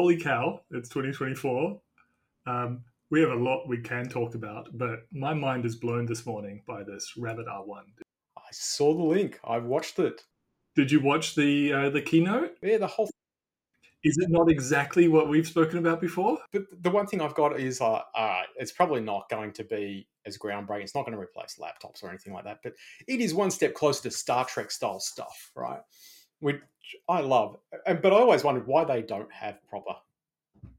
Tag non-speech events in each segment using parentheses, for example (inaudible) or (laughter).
holy cow, it's 2024. Um, we have a lot we can talk about, but my mind is blown this morning by this Rabbit R1. I saw the link. I've watched it. Did you watch the uh, the keynote? Yeah, the whole. Is it not exactly what we've spoken about before? But the one thing I've got is, uh, uh, it's probably not going to be as groundbreaking. It's not going to replace laptops or anything like that, but it is one step closer to Star Trek style stuff, right? Which I love, And but I always wondered why they don't have proper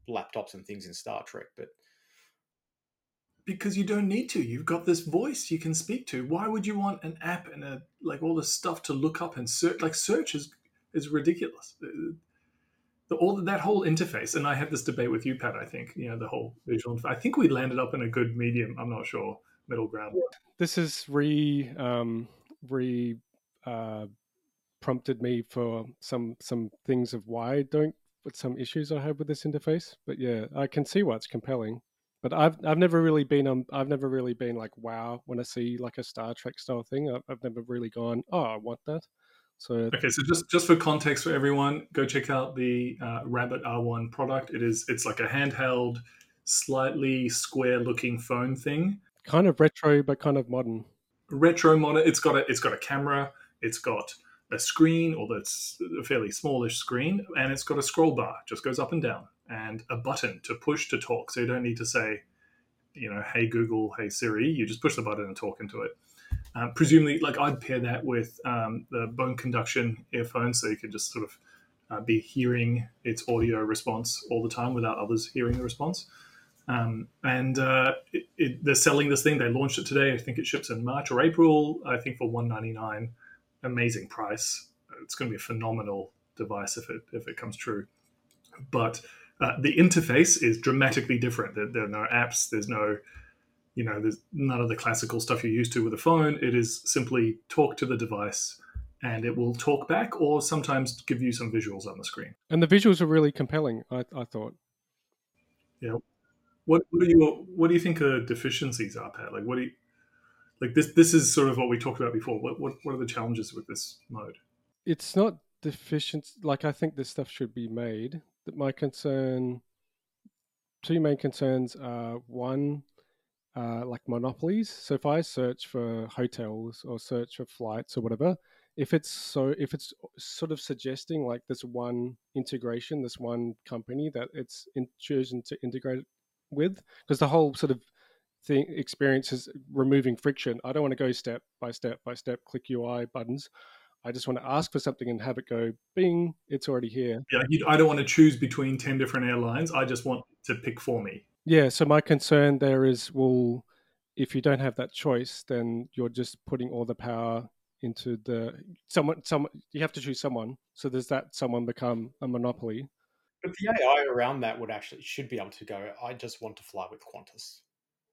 laptops and things in Star Trek. But because you don't need to. You've got this voice you can speak to. Why would you want an app and a like all this stuff to look up and search? Like search is is ridiculous. The, all that whole interface, and I had this debate with you, Pat. I think you know the whole visual. I think we landed up in a good medium. I'm not sure middle ground. This is re um, re uh, prompted me for some some things of why I don't with some issues I have with this interface. But yeah, I can see why it's compelling but I've I've never really been um I've never really been like wow when I see like a Star Trek style thing. I've, I've never really gone oh I want that. So okay, so just just for context for everyone, go check out the uh, Rabbit R1 product. It is it's like a handheld, slightly square looking phone thing. Kind of retro, but kind of modern. Retro modern. It's got a it's got a camera. It's got a screen, or that's a fairly smallish screen, and it's got a scroll bar, just goes up and down and a button to push to talk. So you don't need to say, you know, hey Google, hey Siri. You just push the button and talk into it. Um, presumably, like I'd pair that with um, the bone conduction earphones, so you can just sort of uh, be hearing its audio response all the time without others hearing the response. Um, and uh, it, it, they're selling this thing. They launched it today. I think it ships in March or April. I think for one ninety nine, amazing price. It's going to be a phenomenal device if it if it comes true. But uh, the interface is dramatically different. There, there, are no apps. There's no, you know, there's none of the classical stuff you're used to with a phone. It is simply talk to the device, and it will talk back, or sometimes give you some visuals on the screen. And the visuals are really compelling. I, I thought. Yeah. What, what do you what do you think the deficiencies are, Pat? Like, what do you like? This this is sort of what we talked about before. What what what are the challenges with this mode? It's not deficient. Like I think this stuff should be made my concern, two main concerns are one, uh, like monopolies. So if I search for hotels or search for flights or whatever, if it's so, if it's sort of suggesting like this one integration, this one company that it's in, chosen to integrate with, because the whole sort of thing experience is removing friction. I don't want to go step by step by step, click UI buttons. I just want to ask for something and have it go bing, it's already here. Yeah, I don't want to choose between 10 different airlines. I just want to pick for me. Yeah, so my concern there is well, if you don't have that choice, then you're just putting all the power into the someone someone you have to choose someone. So does that someone become a monopoly? But the AI around that would actually should be able to go, I just want to fly with Qantas.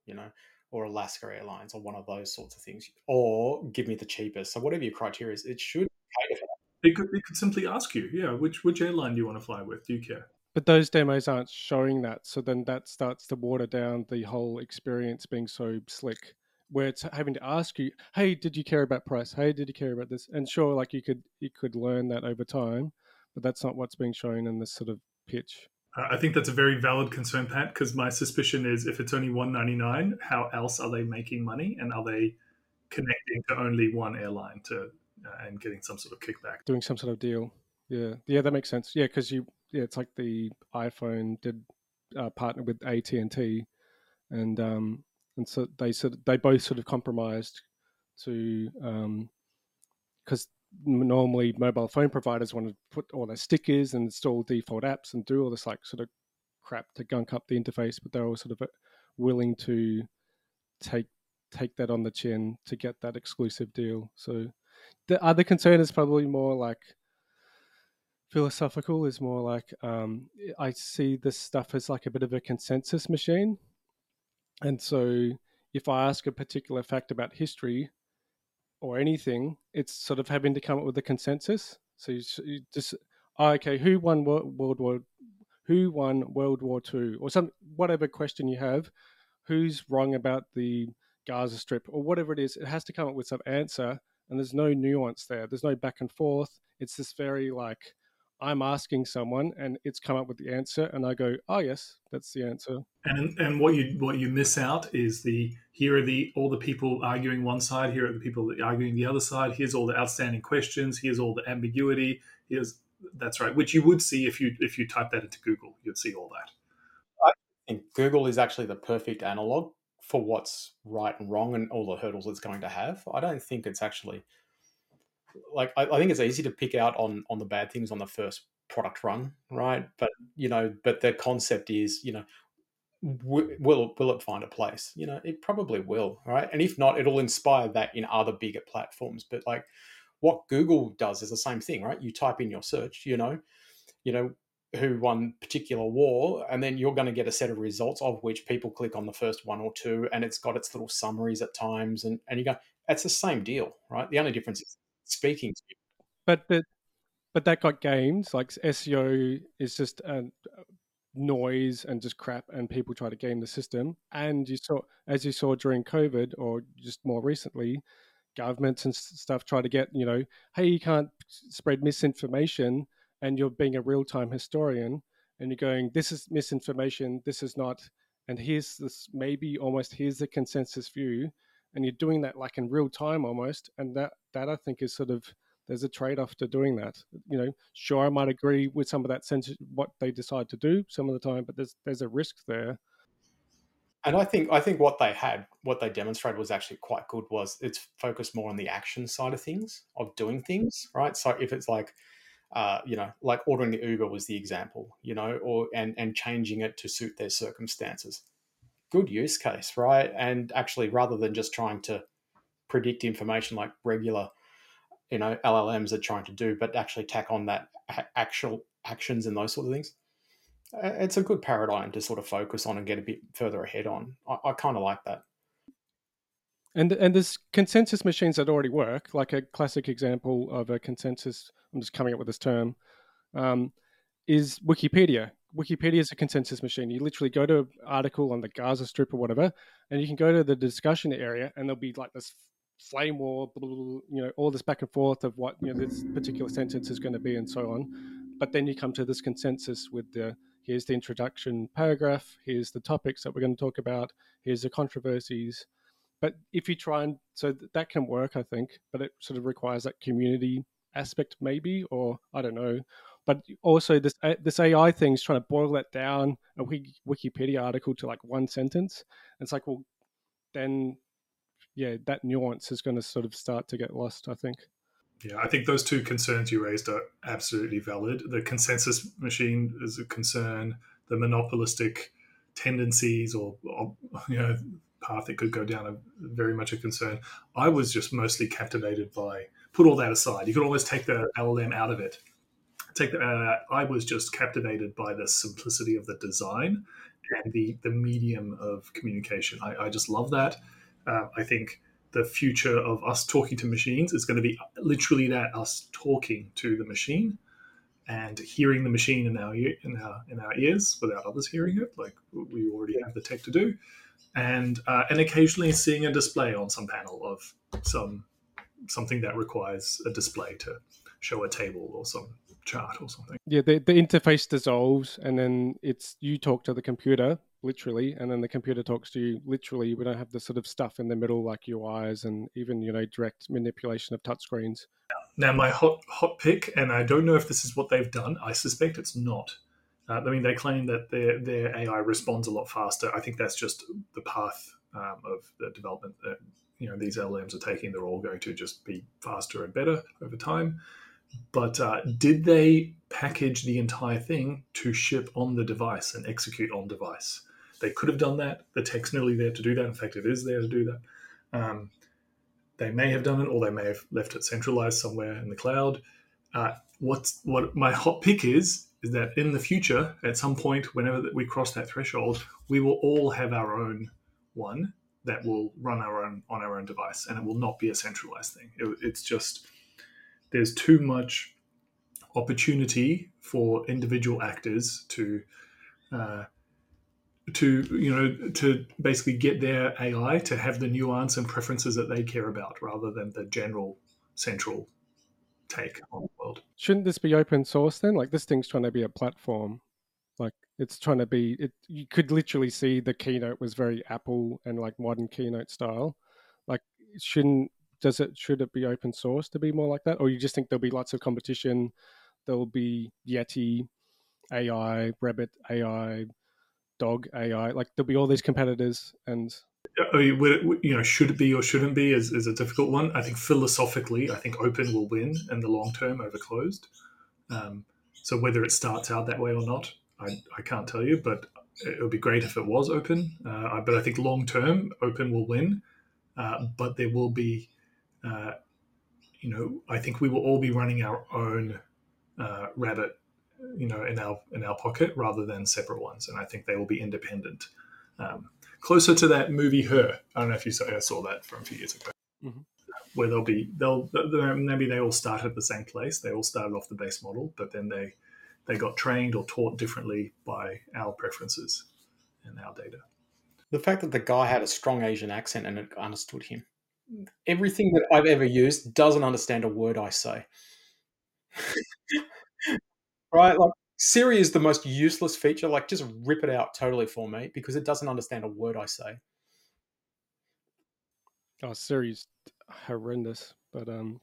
You know, or Alaska Airlines or one of those sorts of things, or give me the cheapest. So whatever your criteria is, it should cater for that. It could, it could simply ask you, yeah, which which airline do you want to fly with? Do you care? But those demos aren't showing that, so then that starts to water down the whole experience being so slick. Where it's having to ask you, "Hey, did you care about price? Hey, did you care about this?" And sure, like you could you could learn that over time, but that's not what's being shown in this sort of pitch. I think that's a very valid concern, Pat, because my suspicion is if it's only one ninety nine, how else are they making money, and are they connecting to only one airline to uh, and getting some sort of kickback, doing some sort of deal? Yeah, yeah, that makes sense. Yeah, because you, yeah, it's like the iPhone did uh, partner with AT and um, and so they sort of, they both sort of compromised to um, normally mobile phone providers want to put all their stickers and install default apps and do all this like sort of crap to gunk up the interface, but they're all sort of uh, willing to take take that on the chin to get that exclusive deal. So the other concern is probably more like philosophical is more like um, I see this stuff as like a bit of a consensus machine. And so if I ask a particular fact about history, or anything, it's sort of having to come up with a consensus. So you, you just oh, okay, who won World War, who won World War Two, or some whatever question you have, who's wrong about the Gaza Strip or whatever it is, it has to come up with some answer, and there's no nuance there. There's no back and forth. It's this very like I'm asking someone and it's come up with the answer, and I go, "Oh yes, that's the answer." And and what you what you miss out is the here are the all the people arguing one side, here are the people arguing the other side. Here's all the outstanding questions. Here's all the ambiguity. Here's that's right, which you would see if you if you type that into Google, you'd see all that. I think Google is actually the perfect analog for what's right and wrong and all the hurdles it's going to have. I don't think it's actually like I, I, think it's easy to pick out on on the bad things on the first product run, right? But you know, but the concept is, you know, w- will will it find a place? You know, it probably will, right? And if not, it'll inspire that in other bigger platforms. But like what Google does is the same thing, right? You type in your search, you know, you know who won particular war, and then you're going to get a set of results of which people click on the first one or two, and it's got its little summaries at times, and and you go, it's the same deal, right? The only difference is speaking to you. But the, but that got games. Like SEO is just a noise and just crap, and people try to game the system. And you saw, as you saw during COVID, or just more recently, governments and stuff try to get you know, hey, you can't spread misinformation, and you're being a real time historian, and you're going, this is misinformation, this is not, and here's this maybe almost here's the consensus view and you're doing that like in real time almost and that that i think is sort of there's a trade-off to doing that. You know sure i might agree with some of that sense what they decide to do some of the time but there's there's a risk there. And i think i think what they had what they demonstrated was actually quite good was it's focused more on the action side of things of doing things right? So if it's like uh, you know, like ordering the Uber was the example, you know, or and and changing it to suit their circumstances good use case, right? And actually, rather than just trying to predict information like regular, you know, LLMs are trying to do, but actually tack on that actual actions and those sort of things. It's a good paradigm to sort of focus on and get a bit further ahead on. I, I kind of like that. And and there's consensus machines that already work. Like a classic example of a consensus. I'm just coming up with this term. Um, is Wikipedia. Wikipedia is a consensus machine. You literally go to an article on the Gaza Strip or whatever, and you can go to the discussion area, and there'll be like this flame war, blah, blah, blah, you know, all this back and forth of what you know this particular sentence is going to be, and so on. But then you come to this consensus with the here's the introduction paragraph, here's the topics that we're going to talk about, here's the controversies. But if you try and so that can work, I think, but it sort of requires that community aspect, maybe, or I don't know, but also this this AI thing is trying to boil that down a Wikipedia article to like one sentence. And it's like, well, then yeah, that nuance is going to sort of start to get lost. I think. Yeah, I think those two concerns you raised are absolutely valid. The consensus machine is a concern. The monopolistic tendencies or, or you know path that could go down are very much a concern. I was just mostly captivated by put all that aside. You could almost take the LLM out of it take uh, I was just captivated by the simplicity of the design and the the medium of communication. I, I just love that. Uh, I think the future of us talking to machines is going to be literally that us talking to the machine and hearing the machine in our in our in our ears without others hearing it, like we already have the tech to do, and uh, and occasionally seeing a display on some panel of some something that requires a display to show a table or some chart or something. Yeah, the, the interface dissolves and then it's you talk to the computer literally and then the computer talks to you literally. We don't have the sort of stuff in the middle like UIs and even, you know, direct manipulation of touchscreens. Now my hot hot pick, and I don't know if this is what they've done. I suspect it's not. Uh, I mean, they claim that their their AI responds a lot faster. I think that's just the path um, of the development that you know these LLMs are taking. They're all going to just be faster and better over time. But uh, did they package the entire thing to ship on the device and execute on device? They could have done that. The tech's nearly there to do that. In fact, it is there to do that. Um, they may have done it, or they may have left it centralized somewhere in the cloud. Uh, what's what my hot pick is is that in the future, at some point, whenever we cross that threshold, we will all have our own one that will run our own on our own device, and it will not be a centralized thing. It, it's just there's too much opportunity for individual actors to uh, to you know to basically get their AI to have the nuance and preferences that they care about rather than the general central take on the world. Shouldn't this be open source then? Like this thing's trying to be a platform. Like it's trying to be. It you could literally see the keynote was very Apple and like modern keynote style. Like shouldn't does it should it be open source to be more like that, or you just think there'll be lots of competition? There'll be Yeti AI, Rabbit AI, Dog AI. Like there'll be all these competitors, and you know, should it be or shouldn't be is, is a difficult one. I think philosophically, I think open will win in the long term over closed. Um, so whether it starts out that way or not, I, I can't tell you, but it would be great if it was open. Uh, but I think long term, open will win. Uh, but there will be, uh, you know, I think we will all be running our own uh, Rabbit, you know, in our in our pocket rather than separate ones, and I think they will be independent. Um, closer to that movie Her. I don't know if you saw, I saw that from a few years ago, Mhm. where they'll be they'll they'll- maybe they all started at the same place. They all started off the base model, but then they they got trained or taught differently by our preferences and our data. The fact that the guy had a strong Asian accent and it understood him. Everything that I've ever used doesn't understand a word I say. (laughs) right? Like Siri is the most useless feature. Like just rip it out totally for me because it doesn't understand a word I say. oh, Siri's horrendous. But um,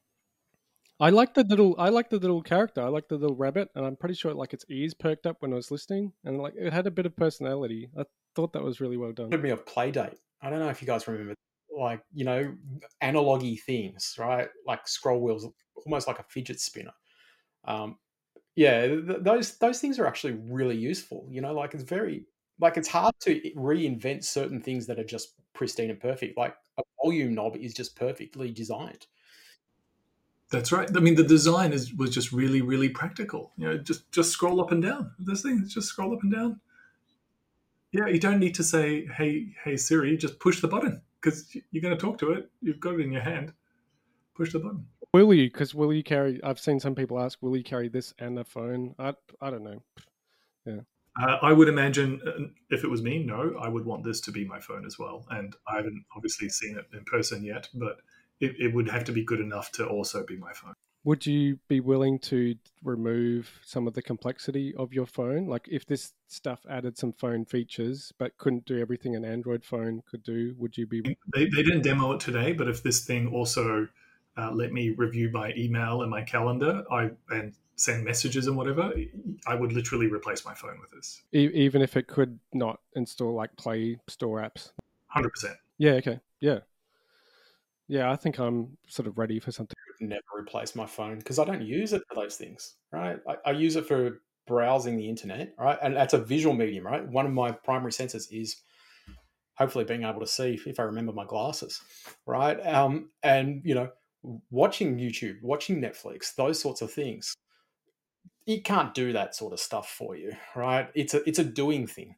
I like the little I like the little character. I like the little rabbit, and I'm pretty sure like its ears perked up when I was listening, and like it had a bit of personality. I thought that was really well done. reminded me of Playdate. I don't know if you guys remember, like you know, analogy things, right? Like scroll wheels, almost like a fidget spinner. Um, yeah, th- those those things are actually really useful. You know, like it's very like it's hard to reinvent certain things that are just pristine and perfect. Like a volume knob is just perfectly designed. That's right. I mean, the design is was just really, really practical. You know, just just scroll up and down. This thing just scroll up and down. Yeah, you don't need to say, "Hey, hey Siri," just push the button because you're going to talk to it. You've got it in your hand. Push the button. Will you? Because will you carry? I've seen some people ask, will you carry this and a phone? I I don't know. Uh, I would imagine uh, if it was me, no, I would want this to be my phone as well. And I haven't obviously seen it in person yet, but it, it would have to be good enough to also be my phone. Would you be willing to remove some of the complexity of your phone? Like if this stuff added some phone features but couldn't do everything an Android phone could do, would you be They, they didn't demo it today, but if this thing also uh, let me review my email and my calendar, I and send messages and whatever, I would literally replace my phone with this. e- even if it could not install like Play Store apps? Hundred percent. Yeah, okay. Yeah. Yeah, I think I'm sort of ready for something. Never replace my phone because I don't use it for those things. Right? I, I use it for browsing the internet. Right? And that's a visual medium. Right? One of my primary senses is hopefully being able to see if I remember my glasses. Right? Um, and you know, watching YouTube, watching Netflix, those sorts of things. It can't do that sort of stuff for you, right? It's a it's a doing thing,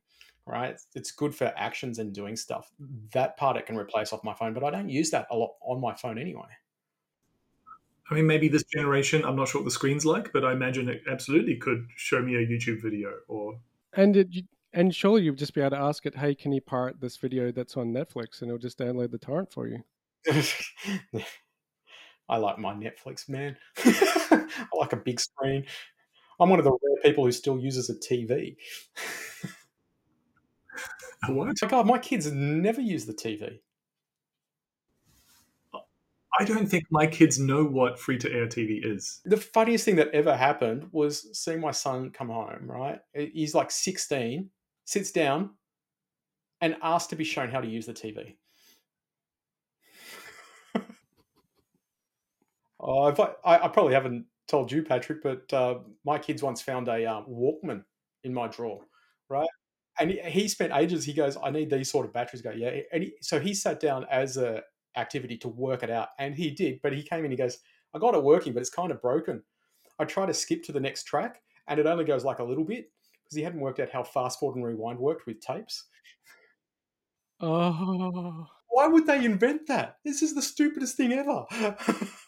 right? It's good for actions and doing stuff. That part it can replace off my phone, but I don't use that a lot on my phone anyway. I mean, maybe this generation, I'm not sure what the screen's like, but I imagine it absolutely could show me a YouTube video or And it, you, and surely you'd just be able to ask it, "Hey, can you pirate this video that's on Netflix?" and it'll just download the torrent for you. (laughs) I like my Netflix, man. (laughs) I like a big screen. I'm one of the rare people who still uses a TV. (laughs) what? Like, oh, my kids never use the TV. I don't think my kids know what free to air TV is. The funniest thing that ever happened was seeing my son come home, right? He's like 16, sits down, and asked to be shown how to use the TV. (laughs) oh, I, I, probably haven't told you, Patrick, but uh, my kids once found a uh, Walkman in my drawer, right? And he, he spent ages. He goes, "I need these sort of batteries." Go, yeah. And he, so he sat down as a activity to work it out, and he did. But he came in. He goes, "I got it working, but it's kind of broken." I try to skip to the next track, and it only goes like a little bit because he hadn't worked out how fast forward and rewind worked with tapes. Oh, Why would they invent that? This is the stupidest thing ever. (laughs)